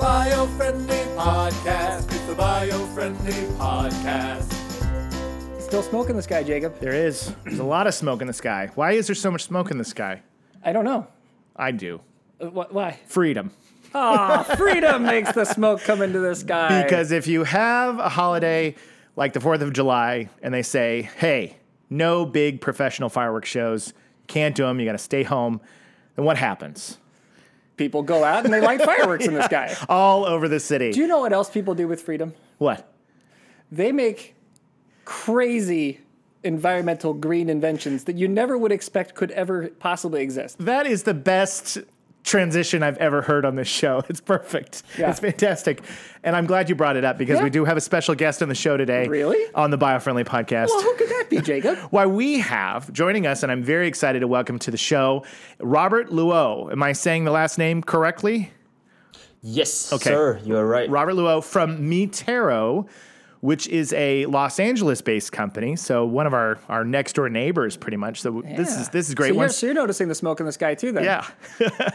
bio friendly podcast. It's the bio friendly podcast. Still smoke in the sky, Jacob. There is. There's a lot of smoke in the sky. Why is there so much smoke in the sky? I don't know. I do. Uh, wh- Why? Freedom. Ah, freedom makes the smoke come into the sky. Because if you have a holiday like the 4th of July and they say, hey, no big professional fireworks shows, can't do them, you got to stay home, then what happens? People go out and they light fireworks in the sky. All over the city. Do you know what else people do with freedom? what? They make crazy environmental green inventions that you never would expect could ever possibly exist. That is the best transition I've ever heard on this show. It's perfect. Yeah. It's fantastic. And I'm glad you brought it up because Yeah. we do have a special guest on the show today. Really? On the Biofriendly podcast. Well, who could that be, Jacob? Why we have joining us, and I'm very excited to welcome to the show, Robert Luo. Am I saying the last name correctly? Yes, Okay. sir, you are right. Robert Luo from Mi Terro, which is a Los Angeles-based company. So one of our, our next door neighbors, pretty much. So this is this is great. So you're, so you're noticing the smoke in the sky too, then? yeah.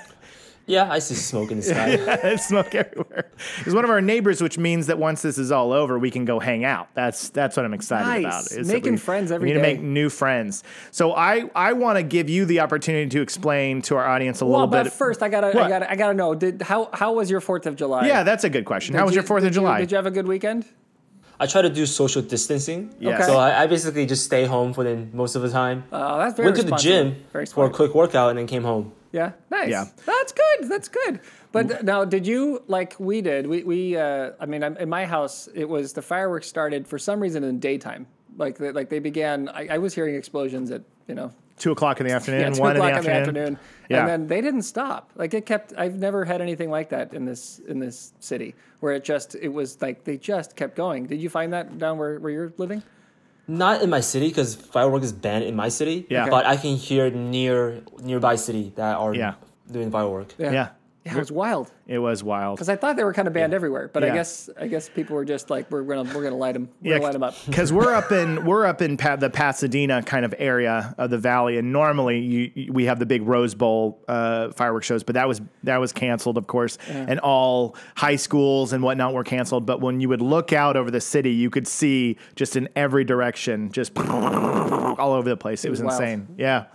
Yeah, I see smoke in the sky. There's smoke everywhere. He's one of our neighbors, which means that once this is all over, we can go hang out. That's that's what I'm excited Nice. about. is Making we- friends we every need to make new friends. So I I want to give you the opportunity to explain to our audience a little bit. Well, little but bit. first, I gotta, I gotta, I gotta know. Did how how was your Fourth of July? yeah, that's a good question. Did How was you- your Fourth of did you- July? did you have a good weekend? I try to do social distancing. Yes. Okay. So I, I basically just stay home for the most of the time. Oh, that's very Went to the gym Very for a quick workout and then came home. Yeah, nice. Yeah. that's good. That's good. But now, did you like we did? We we. Uh, I mean, I'm- in my house, it was the fireworks started for some reason in daytime. Like the, like they began. I, I was hearing explosions at you know two o'clock in the afternoon. yeah, two one o'clock in the afternoon. Yeah. and then they didn't stop. Like it kept. I've never had anything like that in this in this city where it just it was like they just kept going. Did you find that down where, where you're living? Not in my city because firework is banned in my city. Yeah. Okay. But I can hear near nearby city that are Yeah. doing firework. yeah, yeah, it was wild. It was wild. Because I thought they were kind of banned everywhere, but I guess I guess people were just like, we're gonna we're gonna light them, we're Yeah, gonna light them up. because we're up in we're up in pa- the Pasadena kind of area of the valley, and normally you, you- we have the big Rose Bowl uh, fireworks shows, but that was that was canceled, of course, and all high schools and whatnot were canceled. But when you would look out over the city, you could see just in every direction, just all over the place. It, was, was wild. insane. Yeah.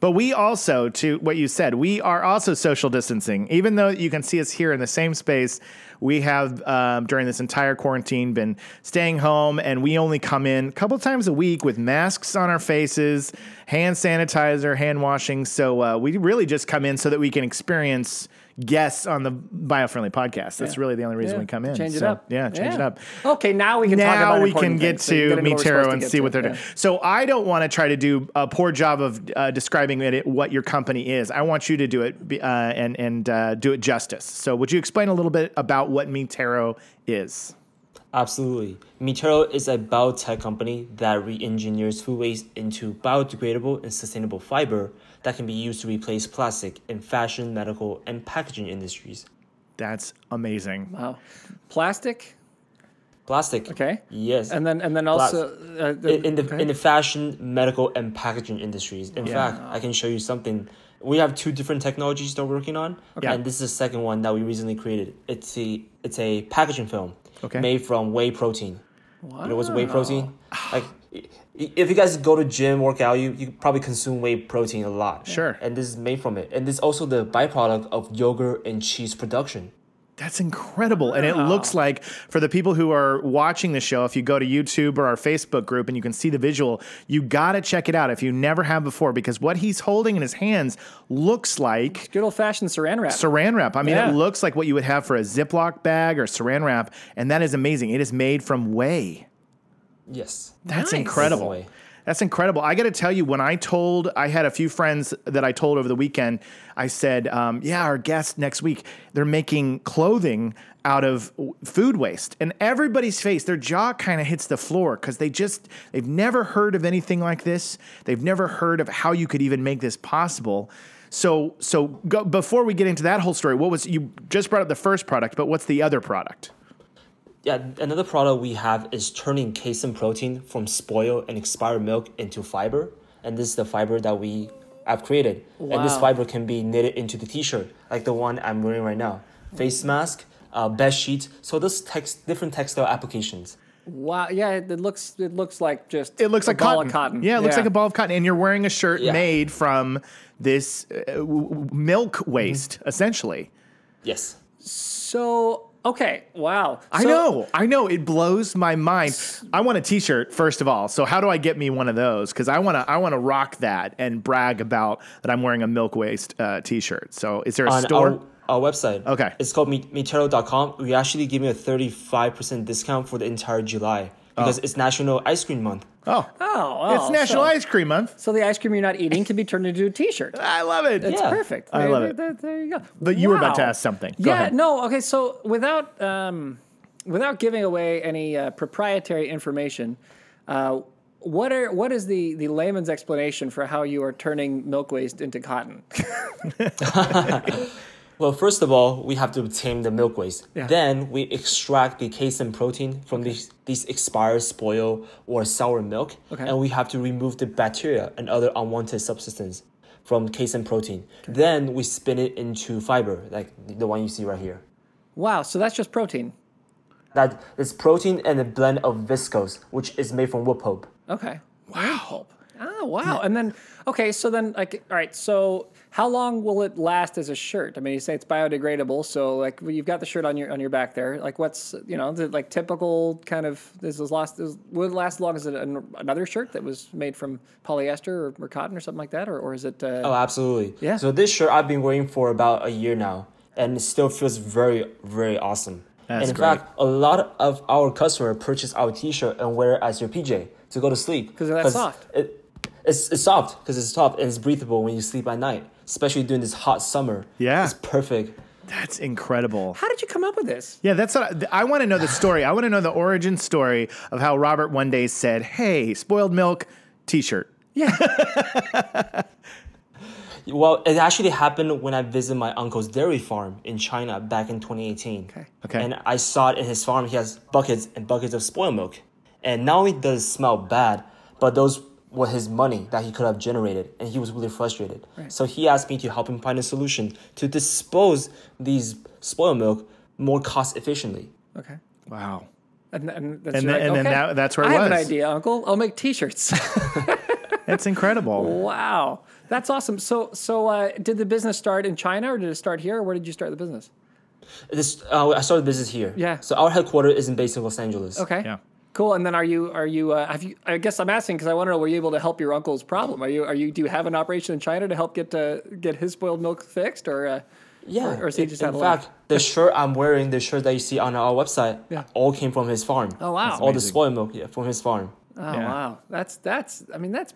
But we also, to what you said, we are also social distancing. Even though you can see us here in the same space, we have um, during this entire quarantine been staying home, and we only come in a couple times a week with masks on our faces, hand sanitizer, hand washing. So uh, we really just come in so that we can experience guests on the biofriendly podcast. That's Yeah. really the only reason Yeah, we come in. Change it So, up. Yeah, change it up Okay, now we can talk about now we can get things. To gotta know what we're Metero supposed to and see to. what they're doing. So I don't want to try to do a poor job of uh, describing it, what your company is. I want you to do it uh, and and uh, do it justice. So would you explain a little bit about what Mi Terro is? Absolutely. Mi Terro is a biotech company that re-engineers food waste into biodegradable and sustainable fiber that can be used to replace plastic in fashion, medical, and packaging industries. That's amazing. Wow, plastic. Plastic. Okay. Yes. And then and then also uh, the, in, in the okay. in the fashion, medical, and packaging industries. In fact, I can show you something. We have two different technologies that we're working on, Okay. and this is the second one that we recently created. It's a it's a packaging film Okay. made from whey protein. wow. You know what's whey protein? Like, i- if you guys go to gym workout, you you probably consume whey protein a lot. Sure. And this is made from it, and this is also the byproduct of yogurt and cheese production. That's incredible. And it looks like for the people who are watching the show, if you go to YouTube or our Facebook group and you can see the visual, you got to check it out if you never have before because what he's holding in his hands looks like Good old fashioned saran wrap. saran wrap. I mean, Yeah. it looks like what you would have for a Ziploc bag or saran wrap, and that is amazing. It is made from whey. Yes. That's Nice. incredible. Whey. That's incredible. I got to tell you, when I told, I had a few friends that I told over the weekend, I said, um, yeah, our guest next week, they're making clothing out of food waste. And everybody's face, their jaw kind of hits the floor because they just, they've never heard of anything like this. They've never heard of how you could even make this possible. So, so go, before we get into that whole story, what was, you just brought up the first product, but what's the other product? Yeah, another product we have is turning casein protein from spoiled and expired milk into fiber. And this is the fiber that we have created. Wow. And this fiber can be knitted into the t shirt, like the one I'm wearing right now. Face mask, uh, bed sheets. So those text different textile applications. Wow. Yeah, it, it looks it looks like just It looks a like ball cotton. of cotton. Yeah, it looks like a ball of cotton, and you're wearing a shirt Yeah. made from this uh, w- w- milk waste, essentially. Yes. So okay, wow. I So- know, I know. It blows my mind. I want a T-shirt first of all. So how do I get me one of those? Because I want to, I want to rock that and brag about that I'm wearing a milk waste uh, T-shirt. So is there a on store? our, our website. Okay. It's called me- Miterro.com. We actually give you a 35% discount for the entire July because it's National Ice Cream Month. Oh, Oh, oh, it's National so, Ice Cream Month. So the ice cream you're not eating can be turned into a T-shirt. I love it. It's Yeah. perfect. I love there- it. There, there you go. But you were about to Wow. ask something. Go yeah. ahead. No. Okay. So without um, without giving away any uh, proprietary information, uh, what are what is the the layman's explanation for how you are turning milk waste into cotton? Well, first of all, we have to obtain the milk waste. Yeah. Then we extract the casein protein from these, these expired, spoiled, or sour milk. Okay. And we have to remove the bacteria and other unwanted substances from casein protein. Then we spin it into fiber, like the one you see right here. wow. So that's just protein. That is protein and a blend of viscose, which is made from wood pulp. Okay. Wow. Oh wow. And then okay, so then like all right, so how long will it last as a shirt? I mean, you say it's biodegradable, so like well, you've got the shirt on your on your back there. Like what's you know, is it like typical kind of this is last is, would it last as long as an, another shirt that was made from polyester or, or cotton or something like that, or, or is it? Uh, Oh, absolutely. Yeah. So this shirt I've been wearing for about a year now, and it still feels very, very awesome. That's and in great. fact, a lot of our customers purchase our T-shirt and wear it as your PJ to go to sleep 'Cause they're that soft. It, it's, it's soft because it's soft and it's breathable when you sleep at night, especially during this hot summer. Yeah. it's perfect. That's incredible. how did you come up with this? Yeah, that's what I, I want to know the story. I want to know the origin story of how Robert one day said, "Hey, spoiled milk T-shirt." Yeah. Well, it actually happened when I visited my uncle's dairy farm in China back in 2018. Okay. Okay. And I saw it in his farm. He has buckets and buckets of spoiled milk. And not only does it smell bad, but those were his money that he could have generated. And he was really frustrated. So he asked me to help him find a solution to dispose these spoiled milk more cost efficiently. okay. Wow. And, and, that's And your- then- and then that- that's where it was. I have an idea, Uncle. I'll make T-shirts. That's incredible. wow, that's awesome. So, so uh, did the business start in China or did it start here? Or where did you start the business? This, uh, I started the business here. Yeah. So our headquarters is in based in Los Angeles. Okay. Yeah. Cool. And then are you are you uh, have you? I guess I'm asking because I want to know were you able to help your uncle's problem? Are you are you do you have an operation in China to help get uh, get his spoiled milk fixed or? Uh, Yeah. Or- or is he in, just in out of fact, the shirt I'm wearing, the shirt that you see on our website, Yeah. all came from his farm. Oh, wow. That's All the spoiled milk, yeah, from his farm. oh Yeah. wow, that's that's I mean that's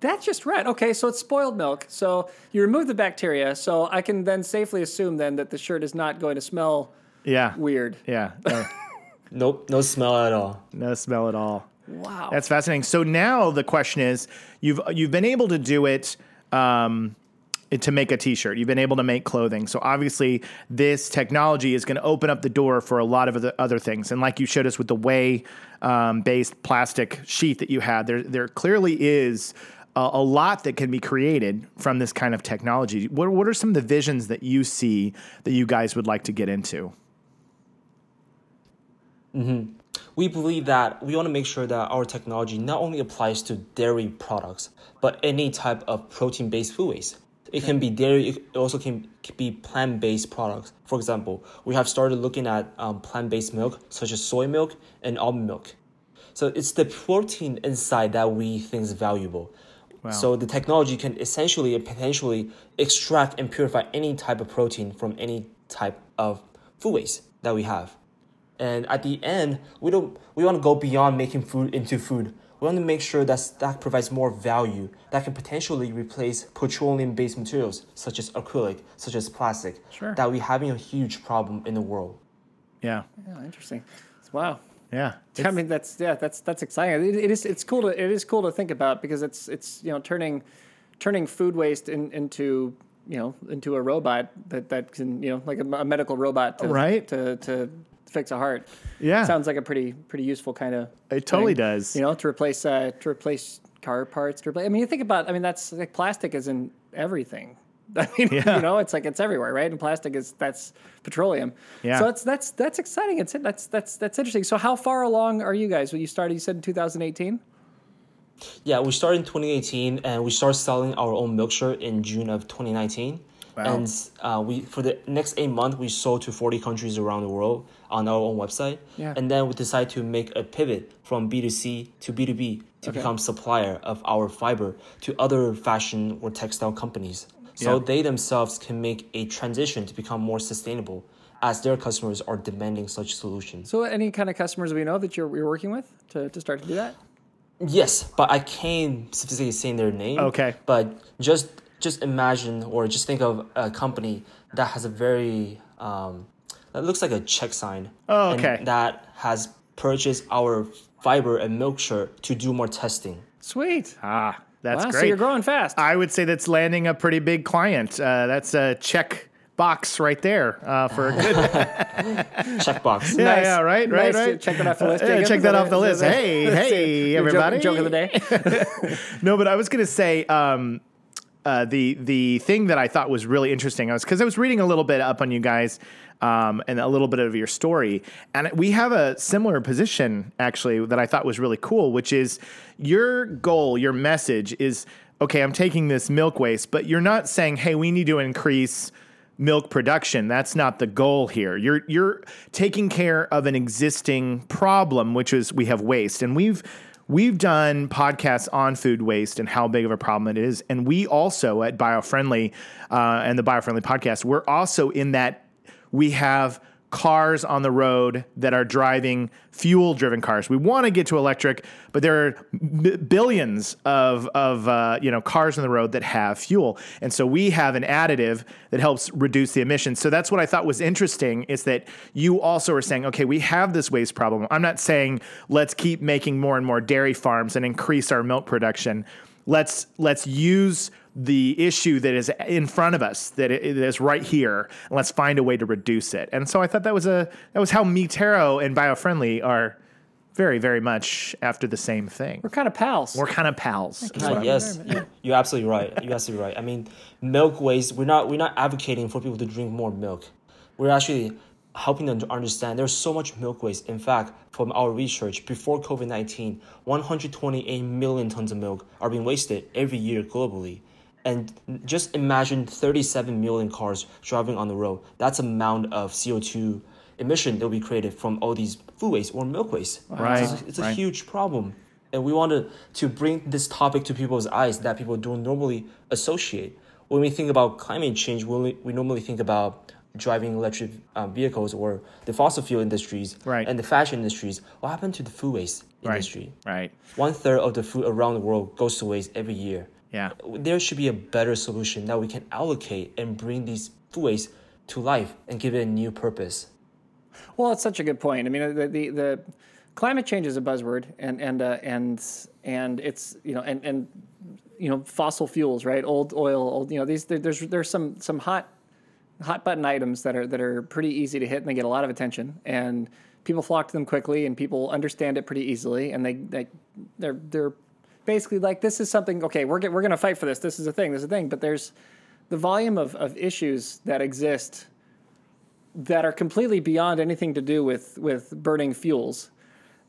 that's just right. Okay, so it's spoiled milk. So you remove the bacteria. So I can then safely assume then that the shirt is not going to smell Yeah. weird. Yeah. No, Nope, no smell at all. no smell at all. Wow. That's fascinating. So now the question is, you've you've been able to do it um, to make a T-shirt. You've been able to make clothing. So obviously, this technology is going to open up the door for a lot of other, other things. And like you showed us with the whey um, based plastic sheet that you had, there there clearly is. A, a lot that can be created from this kind of technology. What, what are some of the visions that you see that you guys would like to get into? We believe that we want to make sure that our technology not only applies to dairy products, but any type of protein based food waste. It can be dairy, it also can be plant based products. For example, we have started looking at um, plant based milk, such as soy milk and almond milk. So it's the protein inside that we think is valuable. Wow. So the technology can essentially and potentially extract and purify any type of protein from any type of food waste that we have. And at the end, we don't we want to go beyond making food into food. We want to make sure that that provides more value that can potentially replace petroleum-based materials such as acrylic, such as plastic. Sure. That we're having a huge problem in the world. Yeah, Yeah, interesting. Wow. yeah. I mean, that's yeah, that's that's exciting. It, it is it's cool to it is cool to think about because it's it's you know turning turning food waste in, into you know into a robot that that can you know like a, a medical robot to, Right. to to fix a heart. Yeah. sounds like a pretty pretty useful kind of. It totally thing. does. You know, to replace uh, to replace car parts. To replace. I mean, you think about. I mean, that's like plastic is in everything. I mean, you know, it's like it's everywhere, right? And plastic is that's petroleum. Yeah. So that's that's that's exciting. It's that's that's that's interesting. So how far along are you guys? When you started, you said in 2018. Yeah, we started in 2018 and we started selling our own milk shirt in June of 2019. Wow. And uh, we for the next eight months we sold to 40 countries around the world on our own website. Yeah. And then we decided to make a pivot from B2C to B2B to Okay. become supplier of our fiber to other fashion or textile companies. So Yeah. they themselves can make a transition to become more sustainable as their customers are demanding such solutions. So any kind of customers we know that you're, you're working with to, to start to do that? Yes, but I can't specifically say their name. Okay. But just just imagine or just think of a company that has a very um, that looks like a check sign. Oh, and okay. that has purchased our fiber and milk shirt to do more testing. Sweet. Ah, that's wow, great. So you're growing fast. I would say that's landing a pretty big client. Uh, that's a check box right there uh, for a good. Checkbox. yeah, Nice. yeah, right, right, Nice. right. Check that off the list. Yeah, check that that off the it? list. That? Hey, hey, Your joke- everybody. Joke, of the day. No, but I was going to say um, uh, the the thing that I thought was really interesting. I was because I was reading a little bit up on you guys um, and a little bit of your story, and we have a similar position actually that I thought was really cool, which is your goal, your message is okay. I'm taking this milk waste, but you're not saying, hey, we need to increase milk production. That's not the goal here. You're you're taking care of an existing problem, which is we have waste, and we've we've done podcasts on food waste and how big of a problem it is, and we also at BioFriendly uh, and the BioFriendly podcast, we're also in that we have cars on the road that are driving fuel driven cars. We want to get to electric, but there are m- billions of, of uh, you know cars on the road that have fuel. And so we have an additive that helps reduce the emissions. So that's what I thought was interesting is that you also are saying, okay, we have this waste problem. I'm not saying let's keep making more and more dairy farms and increase our milk production. Let's let's use the issue that is in front of us that is right here and let's find a way to reduce it and so i thought that was a that was how Mi Terro and biofriendly are very very much after the same thing We're kind of pals. we're kind of pals is what I'm- yes, you- you're absolutely right. You're absolutely right. I mean, milk waste. We're not we're not advocating for people to drink more milk. We're actually helping them to understand there's so much milk waste. In fact, from our research, before COVID nineteen, 128 million tons of milk are being wasted every year globally. And just imagine 37 million cars driving on the road. That's a amount of CO2 emission that will be created from all these food waste or milk waste. Right, It's a, it's a right. huge problem. And we wanted to bring this topic to people's eyes that people don't normally associate. When we think about climate change, we, we normally think about driving electric um, vehicles or the fossil fuel industries Right. and the fashion industries. What happened to the food waste right industry? right One third of the food around the world goes to waste every year. Yeah There should be a better solution that we can allocate and bring these food waste to life and give it a new purpose. Well, it's such a good point. I mean, the the, the climate change is a buzzword, and and uh, and and it's you know and and you know fossil fuels, right? Old oil, old you know these there, there's there's some some hot hot button items that are that are pretty easy to hit and they get a lot of attention and people flock to them quickly and people understand it pretty easily and they they they're they're basically like this is something okay we're get, we're going to fight for this this is a thing this is a thing but there's the volume of, of issues that exist that are completely beyond anything to do with with burning fuels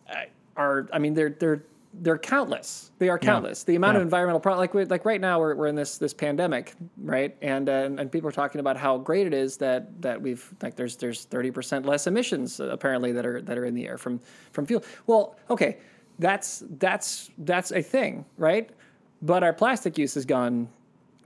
uh, are I mean they're they're they're countless. They are countless. The amount of environmental like we, like right now we're, we're in this this pandemic, right? And uh, and people are talking about how great it is that that we've like there's there's 30% less emissions uh, apparently that are that are in the air from from fuel. Well, okay. That's that's that's a thing, right? But our plastic use has gone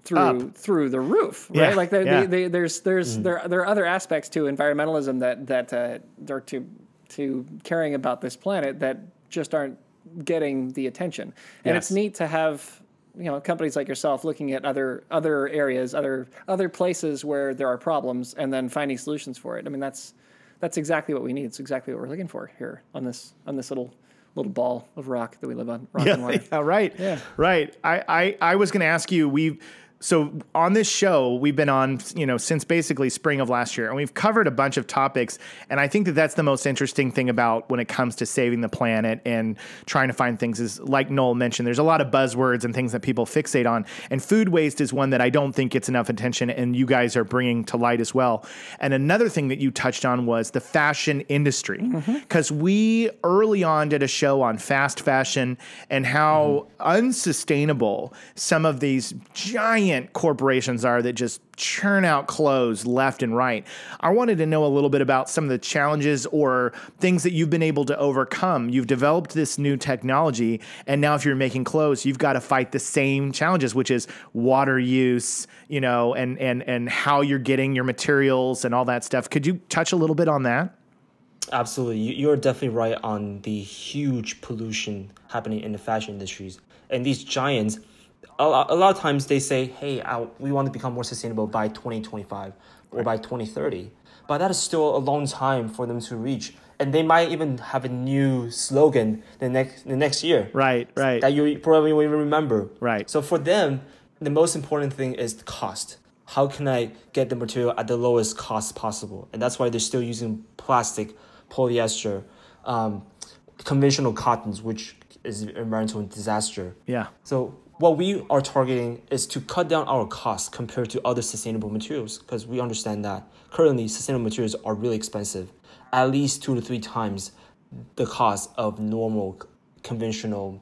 through Up. through the roof, right? Yeah, Like they, yeah. they, they, there's there's there there are other aspects to environmentalism that that uh, are to to caring about this planet that just aren't getting the attention. And it's neat to have you know companies like yourself looking at other other areas, other other places where there are problems, and then finding solutions for it. I mean that's that's exactly what we need. It's exactly what we're looking for here on this on this little little ball of rock that we live on. Rock and yeah, water. yeah, right. Yeah. Right. I, I, I was going to ask you, we've, so on this show we've been on you know since basically spring of last year and we've covered a bunch of topics and i think that that's the most interesting thing about when it comes to saving the planet and trying to find things is like noel mentioned there's a lot of buzzwords and things that people fixate on and food waste is one that i don't think gets enough attention and you guys are bringing to light as well. And another thing that you touched on was the fashion industry mm-hmm. because we early on did a show on fast fashion and how mm-hmm. unsustainable some of these giant corporations are that just churn out clothes left and right. I wanted to know a little bit about some of the challenges or things that you've been able to overcome. You've developed this new technology, and now if you're making clothes, you've got to fight the same challenges, which is water use, you know, and and and how you're getting your materials and all that stuff. Could you touch a little bit on that? Absolutely. You- You're definitely right on the huge pollution happening in the fashion industries. And these giants, a lot, a lot of times they say, hey, I, we want to become more sustainable by 2025 or by 2030. But that is still a long time for them to reach. And they might even have a new slogan the next, the next year Right, right. that you probably won't even remember. Right. So for them, the most important thing is the cost. How can I get the material at the lowest cost possible? And that's why they're still using plastic, polyester, um, conventional cottons, which is environmental disaster. Yeah. So what we are targeting is to cut down our costs compared to other sustainable materials because we understand that currently sustainable materials are really expensive, at least two to three times the cost of normal conventional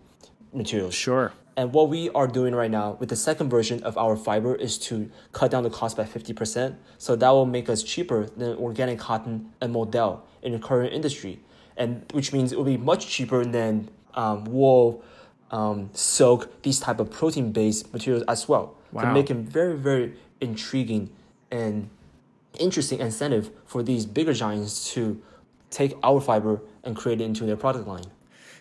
materials. Sure. And what we are doing right now with the second version of our fiber is to cut down the cost by 50%. So that will make us cheaper than organic cotton and modal in the current industry. And which means it will be much cheaper than um, wool, um, silk, these type of protein-based materials as well. Wow. To make it very, very intriguing and interesting incentive for these bigger giants to take our fiber and create it into their product line.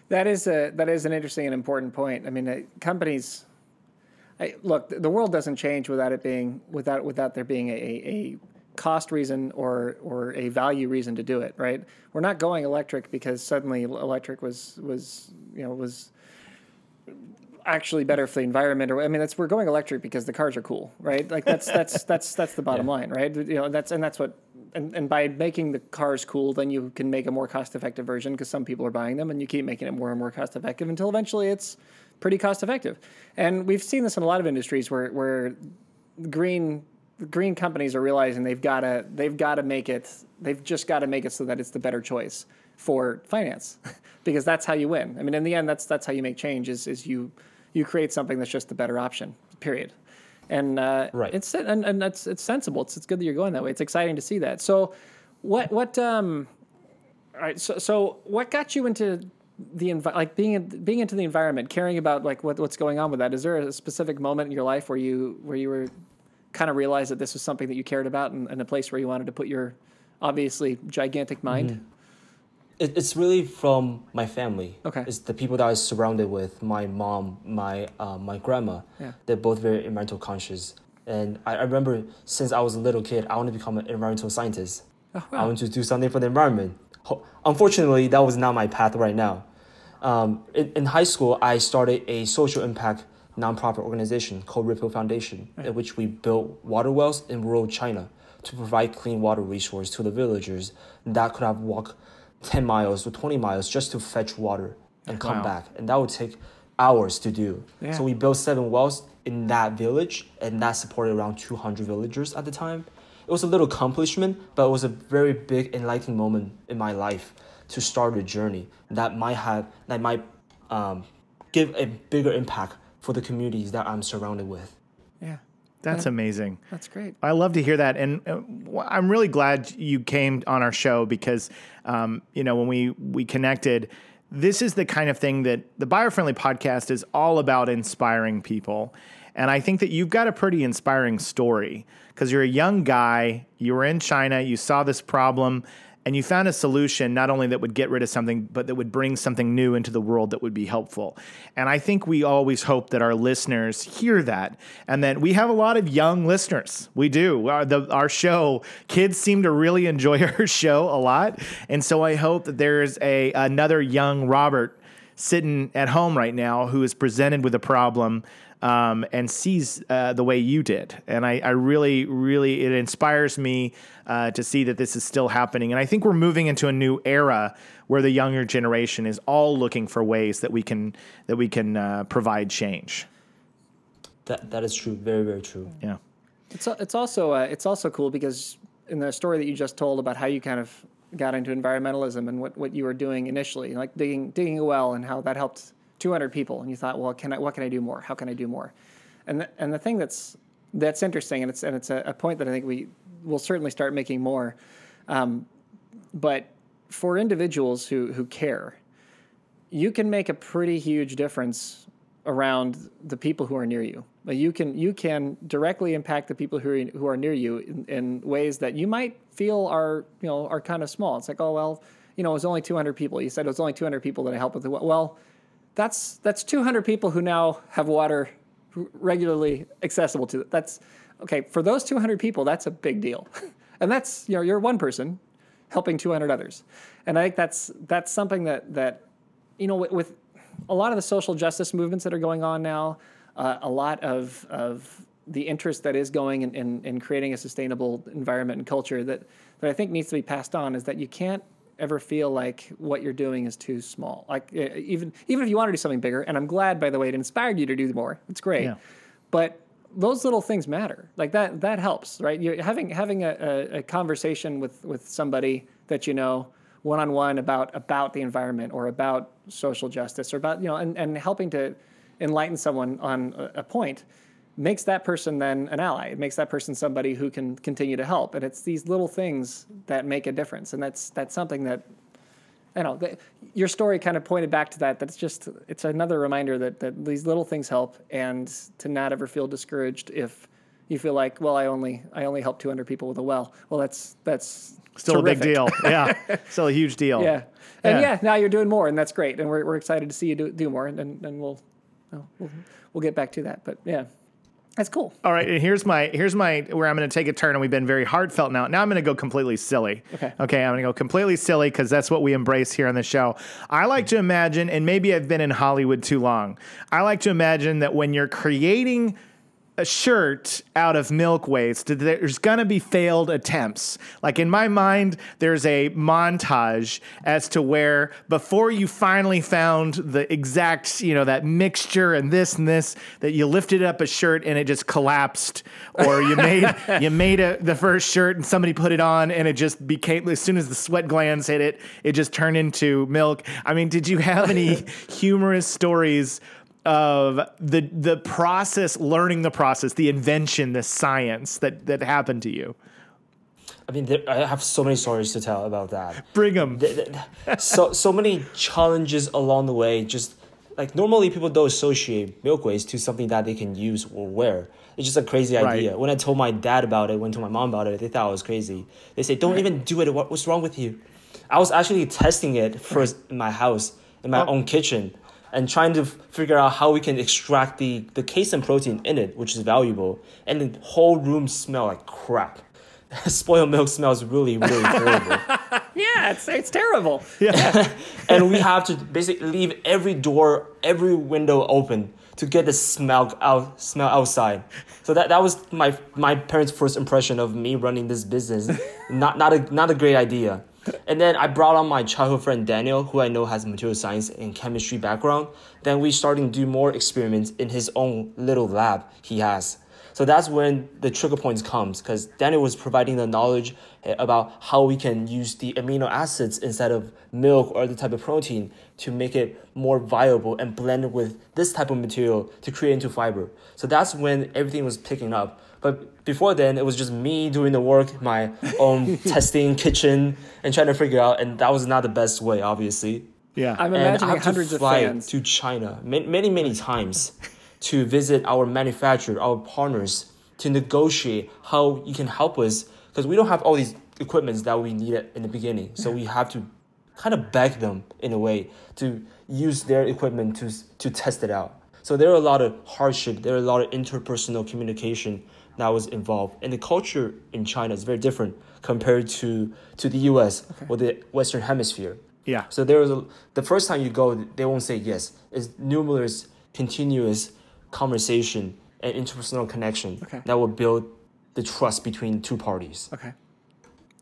That is a that is an interesting and important point. I mean, uh, companies. I, look, the world doesn't change without it being without without there being a, a cost reason or or a value reason to do it. Right? We're not going electric because suddenly electric was was you know was actually better for the environment or I mean that's we're going electric because the cars are cool, right? Like that's that's that's that's the bottom line, right? You know, that's and that's what and, and by making the cars cool, then you can make a more cost effective version because some people are buying them and you keep making it more and more cost effective until eventually it's pretty cost effective. And we've seen this in a lot of industries where where green green companies are realizing they've got to they've got to make it they've just got to make it so that it's the better choice for finance because that's how you win. I mean in the end that's that's how you make change is is you you create something that's just the better option. Period. And uh, Right. it's and, and that's it's sensible. It's it's good that you're going that way. It's exciting to see that. So what what um all right so so what got you into the envi- like being in, being into the environment, caring about like what what's going on with that? Is there a specific moment in your life where you where you were kind of realized that this was something that you cared about and, and a place where you wanted to put your obviously gigantic mind? It, it's really from my family. Okay. It's the people that I was surrounded with. My mom, my uh, my grandma. Yeah. They're both very environmental conscious. And I, I remember since I was a little kid, I wanted to become an environmental scientist. Oh, wow. I wow. want to do something for the environment. Unfortunately, that was not my path right now. Um, in, in high school, I started a social impact nonprofit organization called Ripple Foundation, in which we built water wells in rural China to provide clean water resource to the villagers that could have walked 10 miles or 20 miles just to fetch water and come Wow. back. And that would take hours to do. Yeah. So we built seven wells in that village, and that supported around 200 villagers at the time. It was a little accomplishment, but it was a very big enlightening moment in my life to start a journey that might have that might um, give a bigger impact for the communities that I'm surrounded with. That's amazing. that's great. I love to hear that, and uh, I'm really glad you came on our show because, um, you know, when we we connected, this is the kind of thing that the Biofriendly podcast is all about inspiring people, and I think that you've got a pretty inspiring story because you're a young guy, you were in China, you saw this problem, and you found a solution not only that would get rid of something, but that would bring something new into the world that would be helpful. And I think we always hope that our listeners hear that and that we have a lot of young listeners. We do. Our, the, our show, kids seem to really enjoy our show a lot. And so I hope that there's a another young Robert sitting at home right now who is presented with a problem um, and sees uh, the way you did. And I, I really, really, it inspires me uh, to see that this is still happening. And I think we're moving into a new era where the younger generation is all looking for ways that we can that we can uh, provide change. That that is true. Very very true. Yeah. It's it's also uh, it's also cool because in the story that you just told about how you kind of got into environmentalism and what, what you were doing initially, like digging digging a well and how that helped 200 people, and you thought, well, can I what can I do more? How can I do more? And the, and the thing that's that's interesting, and it's and it's a, a point that I think we will certainly start making more. Um, but for individuals who who care, you can make a pretty huge difference around the people who are near you. You can you can directly impact the people who are, who are near you in, in ways that you might feel are you know are kind of small. It's like oh well, you know it was only 200 people. You said it was only 200 people that I helped with well. That's that's 200 people who now have water regularly accessible to. them. That's okay for those 200 people. That's a big deal, and that's you know you're one person helping 200 others, and I think that's that's something that that you know with, with a lot of the social justice movements that are going on now, uh, a lot of of the interest that is going in, in, in creating a sustainable environment and culture that, that I think needs to be passed on is that you can't ever feel like what you're doing is too small. Like even even if you want to do something bigger, and I'm glad by the way it inspired you to do more. It's great, yeah. but those little things matter. Like that that helps, right? You're having having a, a, a conversation with with somebody that you know one on one about about the environment or about social justice or about you know and, and helping to enlighten someone on a, a point makes that person then an ally. It makes that person somebody who can continue to help. And it's these little things that make a difference. And that's that's something that you know, the, your story kind of pointed back to that. That's just it's another reminder that that these little things help, and to not ever feel discouraged if you feel like, well, I only I only helped 200 people with a well. Well, that's that's still terrific. a big deal. Yeah, still a huge deal. Yeah, and yeah. yeah. now you're doing more, and that's great, and we're we're excited to see you do do more, and and, and we'll, we'll we'll get back to that. But yeah. That's cool. All right, and here's my here's my where I'm going to take a turn, and we've been very heartfelt now. Now I'm going to go completely silly. Okay. Okay, I'm going to go completely silly because that's what we embrace here on the show. I like to imagine, and maybe I've been in Hollywood too long. I like to imagine that when you're creating a shirt out of milk waste, there's gonna be failed attempts. Like in my mind, there's a montage as to where before you finally found the exact, you know, that mixture and this and this, that you lifted up a shirt and it just collapsed, or you made you made a, the first shirt and somebody put it on and it just became as soon as the sweat glands hit it, it just turned into milk. I mean, did you have any humorous stories? Of the the process, learning the process, the invention, the science that that happened to you? I mean, there, I have so many stories to tell about that. Bring them. so so many challenges along the way. Just like normally people don't associate milkways to something that they can use or wear. It's just a crazy idea. Right. When I told my dad about it, when I told my mom about it, they thought I was crazy. They say, "Don't right. even do it. What, what's wrong with you?" I was actually testing it first in my house, in my oh. own kitchen and trying to figure out how we can extract the, the casein protein in it, which is valuable. And the whole room smell like crap. Spoiled milk smells really, really horrible. yeah, it's, it's terrible. Yeah. and we have to basically leave every door, every window open to get the smell out smell outside. So that, that was my my parents' first impression of me running this business. not not a not a great idea and then I brought on my childhood friend Daniel, who I know has a material science and chemistry background. Then we started to do more experiments in his own little lab he has. So that's when the trigger points comes because Daniel was providing the knowledge eh, about how we can use the amino acids instead of milk or other type of protein to make it more viable and blend it with this type of material to create into fiber. So that's when everything was picking up. But before then, it was just me doing the work, my own testing kitchen, and trying to figure out. And that was not the best way, obviously. Yeah, I'm imagining hundreds of fans to China many, many, many times to visit our manufacturer, our partners, to negotiate how you can help us because we don't have all these equipments that we needed in the beginning. So we have to kind of beg them in a way to use their equipment to to test it out. So there are a lot of hardship. There are a lot of interpersonal communication that was involved. And the culture in China is very different compared to, to the US okay. or the Western Hemisphere. Yeah. So there was a, the first time you go, they won't say yes. It's numerous, continuous conversation and interpersonal connection Okay. that will build the trust between two parties. Okay.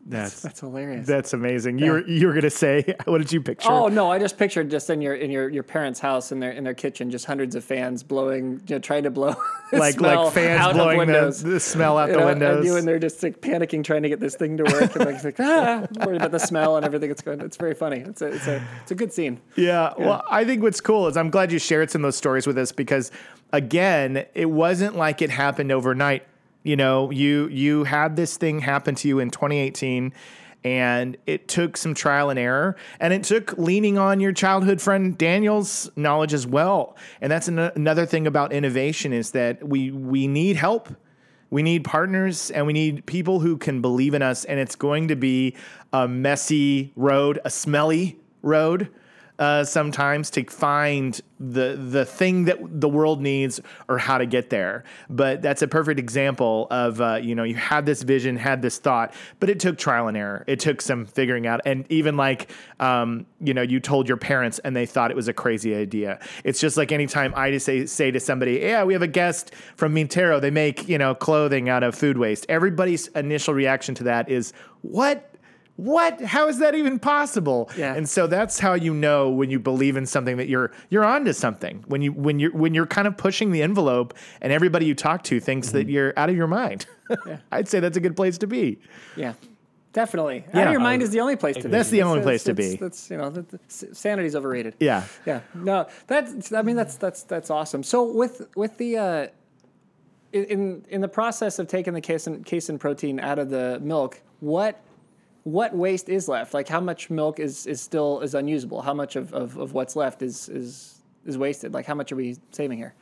That's That's hilarious. that's amazing. You were you were gonna say what did you picture? Oh no! I just pictured just in your in your, your parents' house in their in their kitchen, just hundreds of fans blowing, you know, trying to blow like smell like fans blowing the, the smell out You the know, windows. And you and they're just like panicking, trying to get this thing to work, and like, like ah, worried about the smell and everything. It's going. It's very funny. It's a it's a it's a good scene. Yeah, Well, I think what's cool is I'm glad you shared some of those stories with us because, again, it wasn't like it happened overnight. You know, you you had this thing happen to you in 2018, and it took some trial and error, and it took leaning on your childhood friend Daniel's knowledge as well. And that's an- another thing about innovation is that we we need help. We need partners and we need people who can believe in us. And it's going to be a messy road, a smelly road uh, sometimes to find the the thing that the world needs or how to get there. But that's a perfect example of uh, you know you had this vision, had this thought, but it took trial and error. It took some figuring out, and even like um, you know you told your parents and they thought it was a crazy idea. It's just like anytime I just say say to somebody, yeah, we have a guest from Mi Terro. They make you know clothing out of food waste. Everybody's initial reaction to that is what. What? How is that even possible? Yeah. And so that's how you know when you believe in something that you're you're onto something. When you when you're when you're kind of pushing the envelope and everybody you talk to thinks that you're out of your mind. I'd say that's a good place to be. Yeah. Definitely. Out Yeah. of your mind is the only place to be. That's the only place to be. That's you know, that, sanity's overrated. Yeah. Yeah. No, that's. I mean, that's that's that's awesome. So with with the uh, in- in in the process of taking the casein casein protein out of the milk, what what waste is left? Like how much milk is is still is unusable? How much of, of, of what's left is is is wasted? Like how much are we saving here?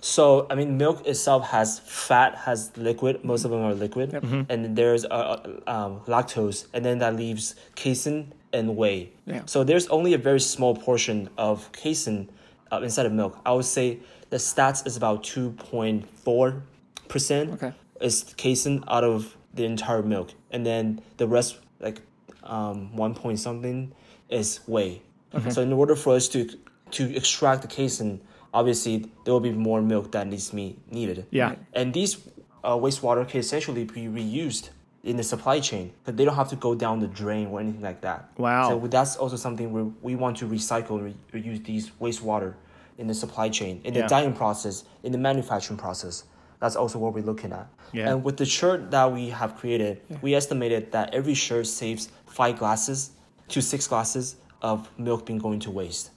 So I mean, milk itself has fat, has liquid. Most of them are liquid, and there's uh, uh, um, lactose, and then that leaves casein and whey. Yeah. So there's only a very small portion of casein uh, inside of milk. I would say the stats is about two point four percent. Okay. Is casein out of the entire milk, and then the rest, like um, one point something, is whey. So in order for us to to extract the casein, obviously there will be more milk that needs to be needed. Yeah. And these uh, wastewater can essentially be reused in the supply chain, but they don't have to go down the drain or anything like that. Wow. So that's also something where we want to recycle and re- reuse these wastewater in the supply chain, in the Yeah. dyeing process, in the manufacturing process. That's also what we're looking at. Yeah. And with the shirt that we have created, we estimated that every shirt saves five glasses to six glasses of milk being going to waste.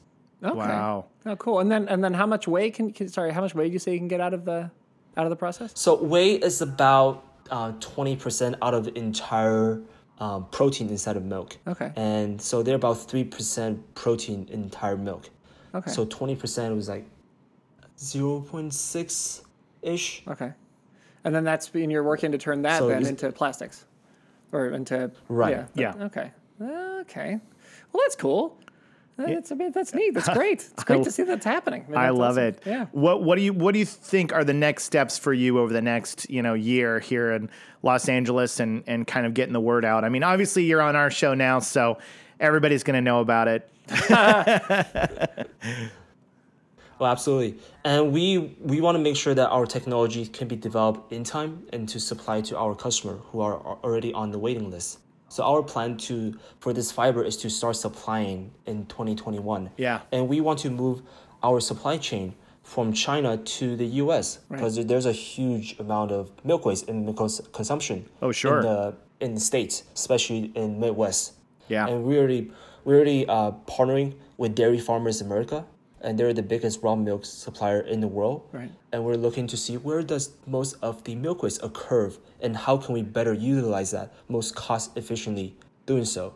Okay. Wow. Oh, cool. And then and then how much whey can, can sorry, how much whey do you say you can get out of the out of the process? So whey is about uh, twenty percent out of the entire um, protein inside of milk. Okay. And so they're about three percent protein in entire milk. Okay. So twenty percent was like zero point six ish. Okay. And then that's and you're working to turn that So then is- into plastics, or into Right. Yeah. Yeah. Okay. Okay. Well, that's cool. That's I mean that's neat. That's great. It's great to see that's happening. mean, I that's love awesome. it. Yeah. What what do you what do you think are the next steps for you over the next, you know, year here in Los Angeles and and kind of getting the word out? I mean, obviously you're on our show now, so everybody's going to know about it. Oh, absolutely. And we we want to make sure that our technology can be developed in time and to supply to our customer who are already on the waiting list. So our plan to for this fiber is to start supplying in 2021. Yeah. And we want to move our supply chain from China to the US because there's a huge amount of milk waste and milk cons- consumption. Oh, sure. In the in the states, especially in Midwest. Yeah. And we already we're already uh, partnering with Dairy Farmers America, and they're the biggest raw milk supplier in the world. Right. And we're looking to see where does most of the milk waste occur, and how can we better utilize that most cost efficiently doing so.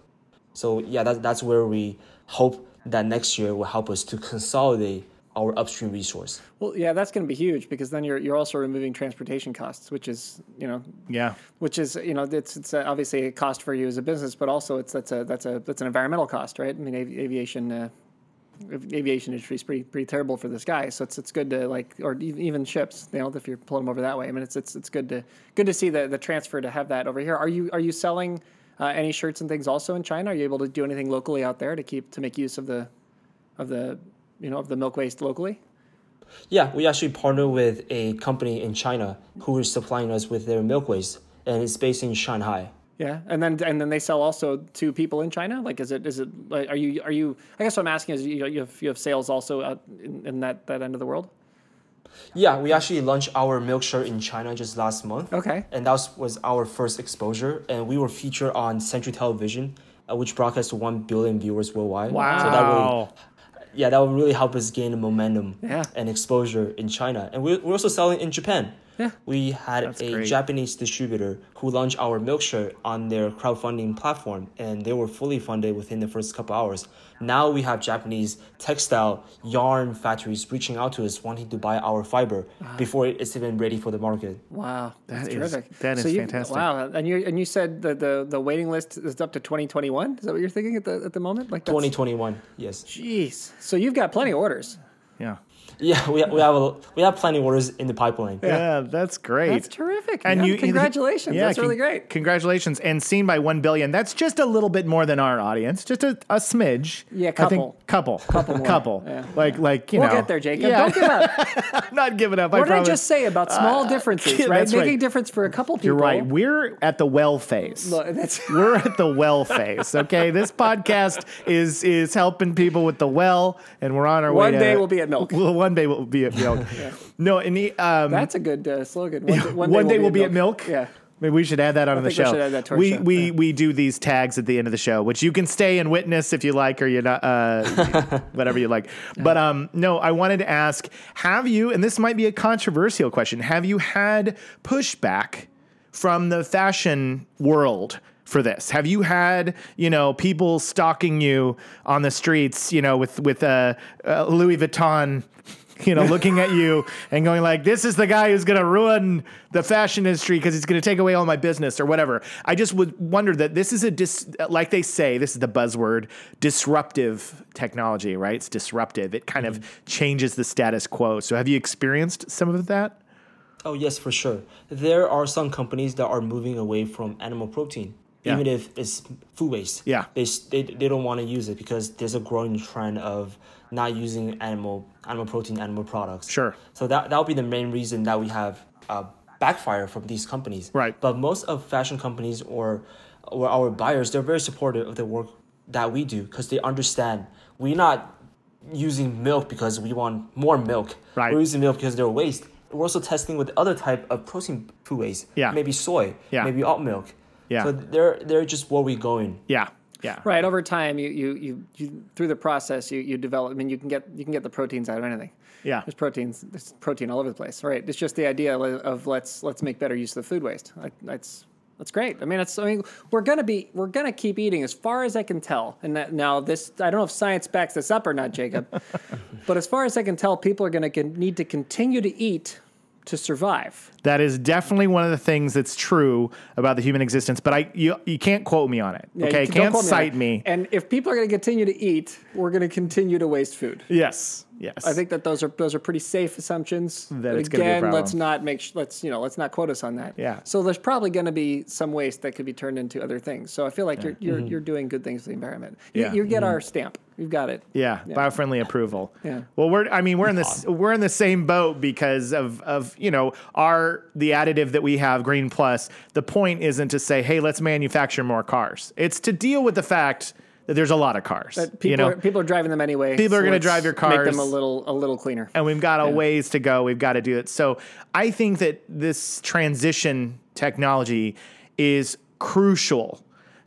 So yeah, that, that's where we hope that next year will help us to consolidate our upstream resource. Well, yeah, that's going to be huge because then you're you're also removing transportation costs, which is you know Yeah. which is you know it's it's uh, obviously a cost for you as a business, but also it's that's a that's a that's an environmental cost, right? I mean, avi- aviation. Uh, av- aviation industry is pretty pretty terrible for this guy. So it's it's good to like or even ships you know if you're pulling them over that way. I mean it's it's it's good to good to see the the transfer to have that over here. Are you are you selling uh, any shirts and things also in china? Are you able to do anything locally out there to keep to make use of the of the you know of the milk waste locally? Yeah, we actually partner with a company in China who is supplying us with their milk waste, and it's based in Shanghai. Yeah, and then and then they sell also to people in China. Like, is it is it like are you are you? I guess what I'm asking is you, you have you have sales also out in, in that that end of the world. Yeah, we actually launched our milk shirt in China just last month. Okay. And that was, was our first exposure, and we were featured on Central Television, uh, which broadcast to one billion viewers worldwide. So that really Wow. yeah, that would really help us gain momentum Yeah. and exposure in China. And we're, we're also selling in Japan. Yeah. We had That's a great. Japanese distributor who launched our milk shirt on their crowdfunding platform, and they were fully funded within the first couple hours. Now we have Japanese textile yarn factories reaching out to us wanting to buy our fiber Ah. before it's even ready for the market. Wow, that's That is- terrific. that is so you, fantastic. Wow, and you and you said that the the waiting list is up to 2021. Is that what you're thinking at the at the moment? Like 2021, yes. Jeez. So you've got plenty of orders. Yeah. Yeah, we, we have a, we have plenty of orders in the pipeline. Yeah, that's great. That's terrific. man. congratulations. yeah, that's really great. Congratulations, and seen by one billion. That's just a little bit more than our audience, just a, a smidge. Yeah, I couple. think couple, Couple more. couple. Yeah, like, like you We'll know. get there, Jacob. Yeah, Don't give up. I'm not giving up. I What did I just say about small uh, differences, right? Making right. difference for a couple people. You're right. We're at the well phase. Look, that's We're at the well phase. Okay, this podcast is is helping people with the well, and we're on our way. One to- day we'll be at milk. Well, one day we'll be at milk. No, and the, um, that's a good uh, slogan. One, day- one, day, we'll be at milk. Yeah. Maybe we should add that onto the we show. should add that we show. we Yeah. we do these tags at the end of the show, which you can stay and witness if you like, or you're not, uh, whatever you like. But um, no, I wanted to ask: Have you? And this might be a controversial question. Have you had pushback from the fashion world? For this, have you had you know people stalking you on the streets, you know, with with a uh, Louis Vuitton you know, looking at you and going like, "This is the guy who's going to ruin the fashion industry because he's going to take away all my business or whatever." I just would wonder that this is a dis, like they say, this is the buzzword, disruptive technology, right? It's disruptive. It kind of changes the status quo. So, have you experienced some of that? Oh yes, for sure. There are some companies that are moving away from animal protein, Yeah. even if it's food waste. Yeah. they they, they don't want to use it because there's a growing trend of not using animal animal protein, animal products. Sure. So that that would be the main reason that we have uh, backfire from these companies. Right. But most of fashion companies or or our buyers, they're very supportive of the work that we do because they understand we're not using milk because we want more milk. Right. We're using milk because they're waste. We're also testing with other type of protein food waste. Yeah. Maybe soy. Yeah. Maybe oat milk. Yeah. So they're they're just where we going. Yeah, yeah, Right. Over time, you, you, you, you through the process, you, you develop. I mean, you can get you can get the proteins out of anything. Yeah. There's proteins. There's protein all over the place. Right. It's just the idea of of let's let's make better use of the food waste. That's that's great. I mean, it's. I mean, we're gonna be we're gonna keep eating as far as I can tell. And that, now this, I don't know if science backs this up or not, Jacob. but as far as I can tell, people are gonna con- need to continue to eat to survive. That is definitely one of the things that's true about the human existence. But I, you, you can't quote me on it. Yeah, okay, you can't quote on cite that. me. And if people are going to continue to eat, we're going to continue to waste food. Yes, yes. I think that those are those are pretty safe assumptions. That But it's gonna be a again, let's not make sh- let's you know let's not quote us on that. Yeah. So there's probably going to be some waste that could be turned into other things. So I feel like you're you're, you're doing good things for the environment. You, Mm-hmm. Yeah. you get our stamp. You've got it. Yeah, biofriendly approval. Yeah. Well, we're I mean we're in this we're in the same boat because of of you know our the additive that we have Green Plus. The point isn't to say hey let's manufacture more cars. It's to deal with the fact that there's a lot of cars. People you know, are, people are driving them anyway. People are gonna drive your cars. Make them a little a little cleaner. and we've got a ways to go. We've got to do it. So I think that this transition technology is crucial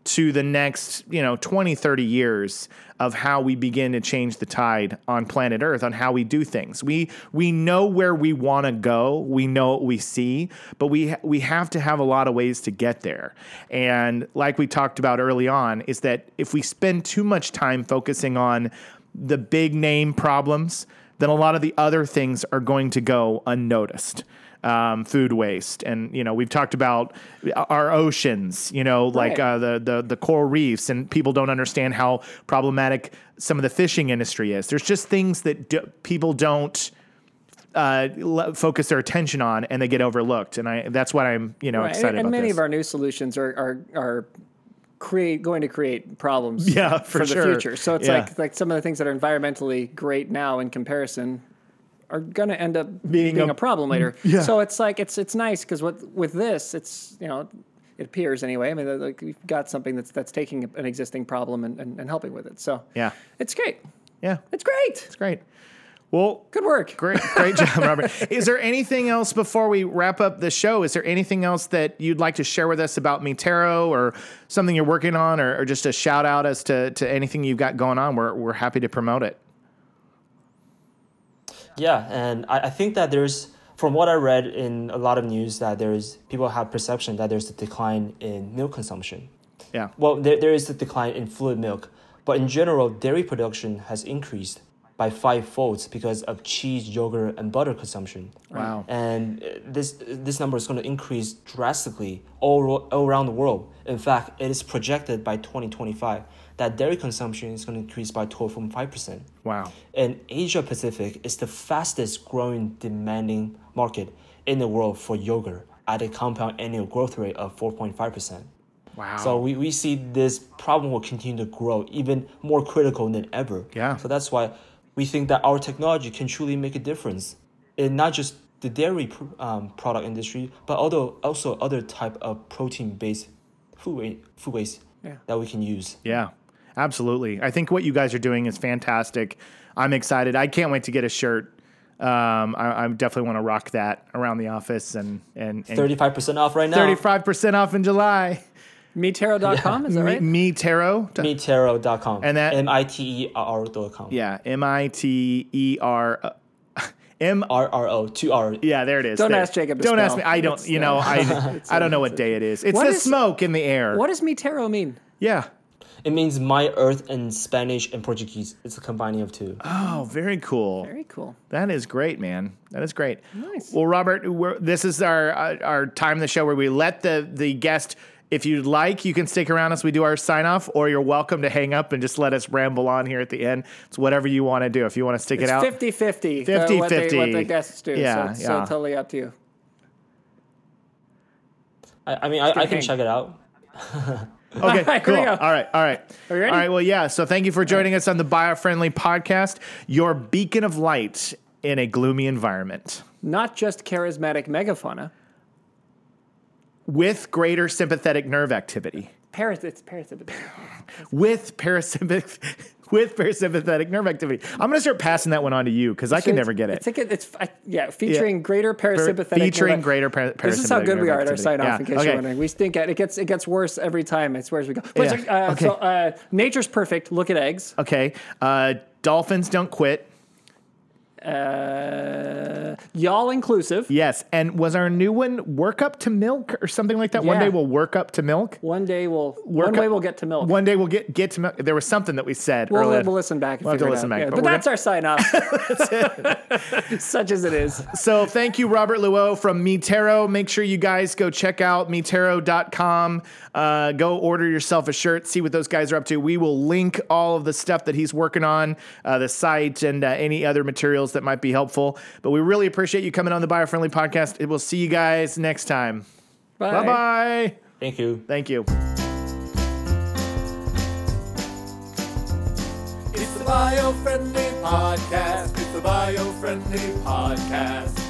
to the next, you know, 20, 30 years of how we begin to change the tide on planet Earth on how we do things. We we know where we want to go. We know what we see, but we we have to have a lot of ways to get there. And like we talked about early on is that if we spend too much time focusing on the big name problems, then a lot of the other things are going to go unnoticed. Um, food waste, and you know we've talked about our oceans. You know, like Right. uh, the the the coral reefs, and people don't understand how problematic some of the fishing industry is. There's just things that d- people don't uh, le- focus their attention on, and they get overlooked. And I that's what I'm you know Right, excited and, about. many this. of our new solutions are are are create going to create problems Yeah, for the sure. future. So it's Yeah. like like some of the things that are environmentally great now in comparison are going to end up Being being, a- a, problem later. Yeah. So it's like it's it's nice because with with this, it's you know. It appears anyway. I mean, like we've got something that's that's taking an existing problem and, and, and helping with it. So Yeah. it's great. Yeah, It's great. it's great. Well, Good work. Great, great job, Robert. Is there anything else before we wrap up the show? Is there anything else that you'd like to share with us about Mi Terro or something you're working on, or, or just a shout out as to, to anything you've got going on? We're, we're happy to promote it. Yeah, and I, I think that there's, from what I read in a lot of news, that there's people have perception that there's a decline in milk consumption. Yeah. Well, there, there is a decline in fluid milk, but in general, dairy production has increased by five folds because of cheese, yogurt, and butter consumption. Wow. And uh, this this number is going to increase drastically all, all around the world. In fact, it is projected by 2025 that dairy consumption is going to increase by 12.5%. Wow. And Asia Pacific is the fastest growing demanding market in the world for yogurt at a compound annual growth rate of 4.5%. Wow. So we, we see this problem will continue to grow even more critical than ever. Yeah. So that's why we think that our technology can truly make a difference in not just the dairy pr- um, product industry, but also also other type of protein based food wa- food waste Yeah. that we can use. Yeah, absolutely. I think what you guys are doing is fantastic. I'm excited. I can't wait to get a shirt. Um, I, I definitely want to rock that around the office and and, and Thirty five percent off right now. 35% off in July. Miterro.com, is that right? Me, Taro. Miterro.com. And that- M I T E R R.com. Yeah, M I T E R M. R R O, two R. Yeah, there it is. Don't There. ask Jacob Don't ask me. I don't. It's, You know, I I don't know what day it is. It's What the is- smoke in the air. What does Mi Terro mean? Yeah. It means my earth in Spanish and Portuguese. It's a combining of two. Oh, very cool. Very cool. That is great, man. That is great. Nice. Well, Robert, we're, this is our uh, our time in the show where we let the the guest. If you'd like, you can stick around as we do our sign off, or you're welcome to hang up and just let us ramble on here at the end. It's whatever you want to do. If you want to stick It's it out, 50 50. 50, what, they, what the guests do. Yeah, so, yeah. so totally up to you. I, I mean, I, I can check it out. Okay, Here we cool. All right, all right. Are you ready? All right, well, yeah. So thank you for joining us on the Biofriendly Podcast, your beacon of light in a gloomy environment Not just charismatic megafauna. with greater sympathetic nerve activity. Paras- it's parasympathetic. With parasympathetic. With parasympathetic nerve activity. I'm going to start passing that one on to you because I can never get it. It's, like a- it's I, yeah, featuring greater parasympathetic. featuring nerve- greater par- This is how good we are at our sign off. Yeah, In case okay. you're wondering, we stink at it. Gets it gets worse every time. I swear we go. But Yeah, uh, okay. So uh, nature's perfect. Look at eggs. Okay. Uh, dolphins don't quit. Uh, y'all inclusive. Yes. And was our new one work up to milk or something like that? One day we'll work up to milk. One day we'll Work one day we'll get to milk. One day we'll get get to milk. There was something that we said We'll, earlier. we'll listen back. We'll have to listen out. back, Yeah, but but that's our sign off. Such as it is. So thank you, Robert Luo from Mi Terro. Make sure you guys go check out miterro.com. Uh, go order yourself a shirt, see what those guys are up to. We will link all of the stuff that he's working on, uh, the site, and uh, any other materials that might be helpful. But we really appreciate you coming on the Biofriendly Podcast. We'll see you guys next time. Bye. Bye bye. Thank you. Thank you. It's the Bio Friendly Podcast. It's the Bio Friendly Podcast.